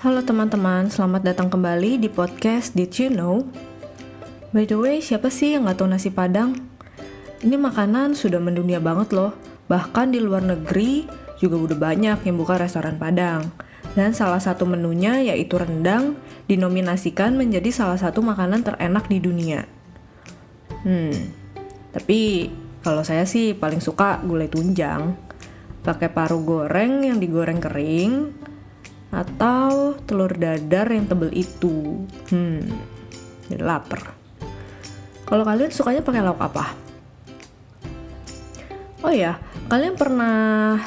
Halo teman-teman, selamat datang kembali di podcast Did You Know? By the way, siapa sih yang gak tahu nasi padang? Ini makanan sudah mendunia banget loh. Bahkan di luar negeri juga udah banyak yang buka restoran padang. Dan salah satu menunya yaitu rendang dinominasikan menjadi salah satu makanan terenak di dunia. Hmm, tapi kalau saya sih paling suka gulai tunjang. Pakai paru goreng yang digoreng kering, atau telur dadar yang tebel itu. Hmm, jadi lapar. Kalau kalian sukanya pakai lauk apa? Oh ya, kalian pernah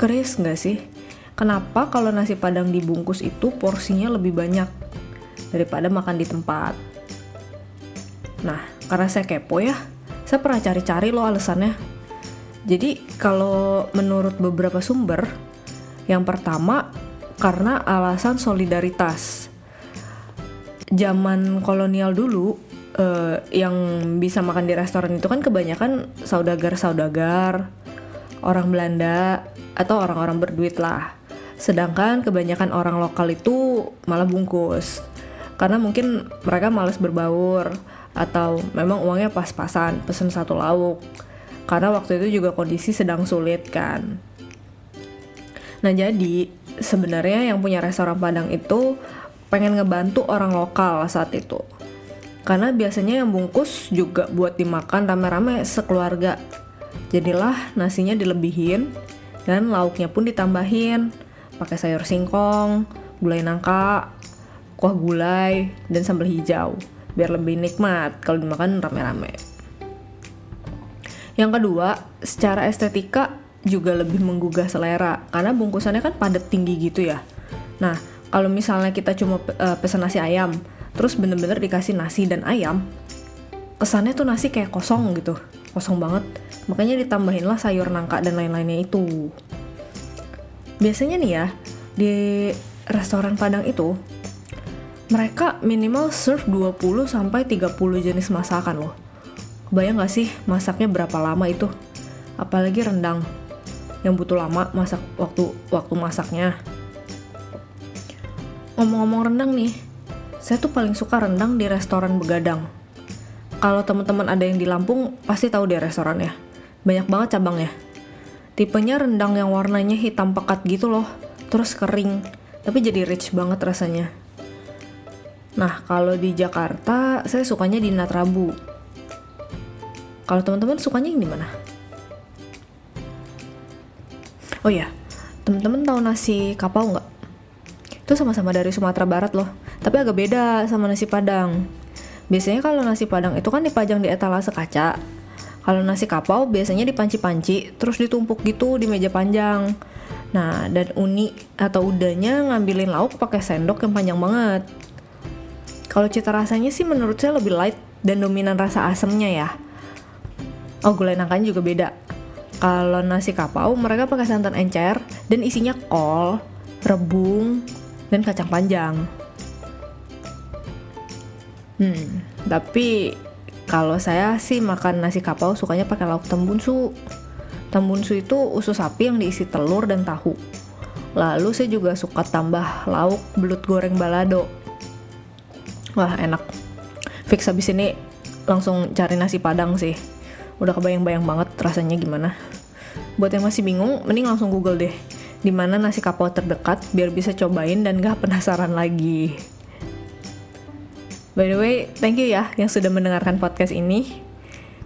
keris nggak sih? Kenapa kalau nasi padang dibungkus itu porsinya lebih banyak daripada makan di tempat? Nah, karena saya kepo ya, saya pernah cari-cari loh alasannya. Jadi kalau menurut beberapa sumber, yang pertama karena alasan solidaritas. Zaman kolonial dulu, uh, yang bisa makan di restoran itu kan kebanyakan saudagar-saudagar, orang Belanda atau orang-orang berduit lah. Sedangkan kebanyakan orang lokal itu malah bungkus. Karena mungkin mereka males berbaur atau memang uangnya pas-pasan, pesen satu lauk. Karena waktu itu juga kondisi sedang sulit kan. Nah jadi sebenarnya yang punya restoran Padang itu pengen ngebantu orang lokal saat itu. Karena biasanya yang bungkus juga buat dimakan rame-rame sekeluarga. Jadilah nasinya dilebihin dan lauknya pun ditambahin. Pakai sayur singkong, gulai nangka, kuah gulai, dan sambal hijau. Biar lebih nikmat kalau dimakan rame-rame. Yang kedua, secara estetika juga lebih menggugah selera karena bungkusannya kan padat tinggi gitu ya. Nah, kalau misalnya kita cuma uh, pesan nasi ayam, terus bener-bener dikasih nasi dan ayam, kesannya tuh nasi kayak kosong gitu, kosong banget. Makanya ditambahin lah sayur nangka dan lain-lainnya itu. Biasanya nih ya, di restoran Padang itu, mereka minimal serve 20 sampai 30 jenis masakan loh. Kebayang gak sih masaknya berapa lama itu? Apalagi rendang yang butuh lama masak waktu waktu masaknya. Ngomong-ngomong rendang nih, saya tuh paling suka rendang di restoran Begadang. Kalau teman-teman ada yang di Lampung pasti tahu deh restorannya. Banyak banget cabangnya. Tipenya rendang yang warnanya hitam pekat gitu loh, terus kering, tapi jadi rich banget rasanya. Nah, kalau di Jakarta, saya sukanya di Natrabu. Kalau teman-teman sukanya yang di mana? Oh ya, temen-temen tahu nasi kapau nggak? Itu sama-sama dari Sumatera Barat loh, tapi agak beda sama nasi Padang. Biasanya kalau nasi Padang itu kan dipajang di etalase kaca. Kalau nasi kapau biasanya dipanci-panci, terus ditumpuk gitu di meja panjang. Nah, dan uni atau udahnya ngambilin lauk pakai sendok yang panjang banget. Kalau cita rasanya sih menurut saya lebih light dan dominan rasa asemnya ya. Oh, gulai nangkanya juga beda kalau nasi kapau mereka pakai santan encer dan isinya kol, rebung, dan kacang panjang. Hmm, tapi kalau saya sih makan nasi kapau sukanya pakai lauk tembunsu. Tembunsu itu usus sapi yang diisi telur dan tahu. Lalu saya juga suka tambah lauk belut goreng balado. Wah enak. Fix habis ini langsung cari nasi padang sih udah kebayang-bayang banget rasanya gimana. Buat yang masih bingung, mending langsung google deh di mana nasi kapau terdekat biar bisa cobain dan gak penasaran lagi. By the way, thank you ya yang sudah mendengarkan podcast ini.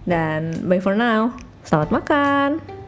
Dan bye for now. Selamat makan.